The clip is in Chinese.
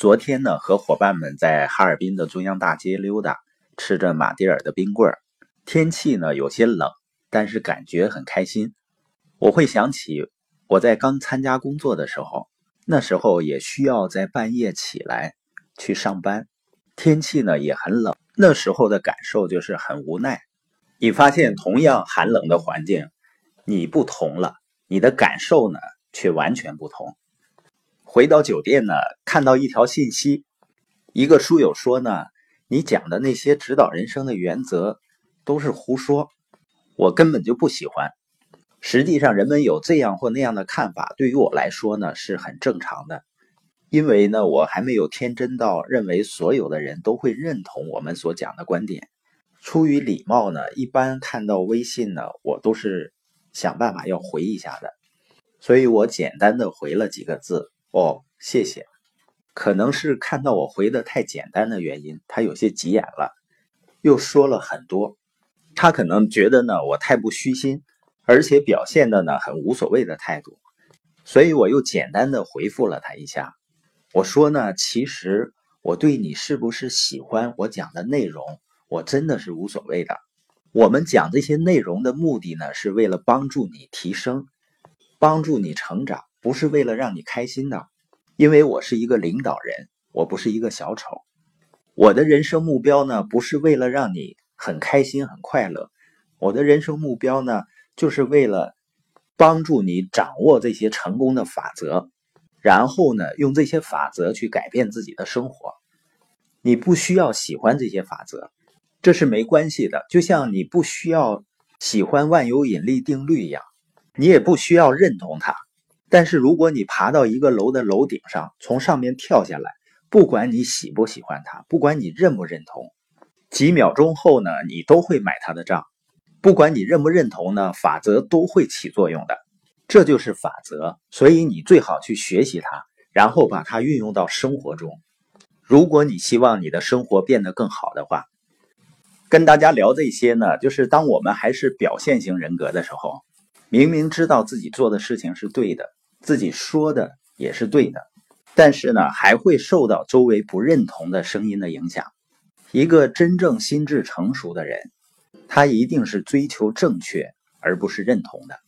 昨天呢，和伙伴们在哈尔滨的中央大街溜达，吃着马迭尔的冰棍儿。天气呢有些冷，但是感觉很开心。我会想起我在刚参加工作的时候，那时候也需要在半夜起来去上班，天气呢也很冷，那时候的感受就是很无奈。你发现同样寒冷的环境，你不同了，你的感受呢却完全不同。回到酒店呢，看到一条信息，一个书友说呢，你讲的那些指导人生的原则都是胡说，我根本就不喜欢。实际上，人们有这样或那样的看法，对于我来说呢是很正常的，因为呢我还没有天真到认为所有的人都会认同我们所讲的观点。出于礼貌呢，一般看到微信呢，我都是想办法要回一下的，所以我简单的回了几个字。哦，谢谢。可能是看到我回的太简单的原因，他有些急眼了，又说了很多。他可能觉得呢我太不虚心，而且表现的呢很无所谓的态度，所以我又简单的回复了他一下。我说呢，其实我对你是不是喜欢我讲的内容，我真的是无所谓的。我们讲这些内容的目的呢，是为了帮助你提升，帮助你成长。不是为了让你开心的，因为我是一个领导人，我不是一个小丑。我的人生目标呢，不是为了让你很开心、很快乐。我的人生目标呢，就是为了帮助你掌握这些成功的法则，然后呢，用这些法则去改变自己的生活。你不需要喜欢这些法则，这是没关系的。就像你不需要喜欢万有引力定律一样，你也不需要认同它。但是如果你爬到一个楼的楼顶上，从上面跳下来，不管你喜不喜欢它，不管你认不认同，几秒钟后呢，你都会买它的账。不管你认不认同呢，法则都会起作用的。这就是法则，所以你最好去学习它，然后把它运用到生活中。如果你希望你的生活变得更好的话，跟大家聊这些呢，就是当我们还是表现型人格的时候，明明知道自己做的事情是对的。自己说的也是对的，但是呢，还会受到周围不认同的声音的影响。一个真正心智成熟的人，他一定是追求正确，而不是认同的。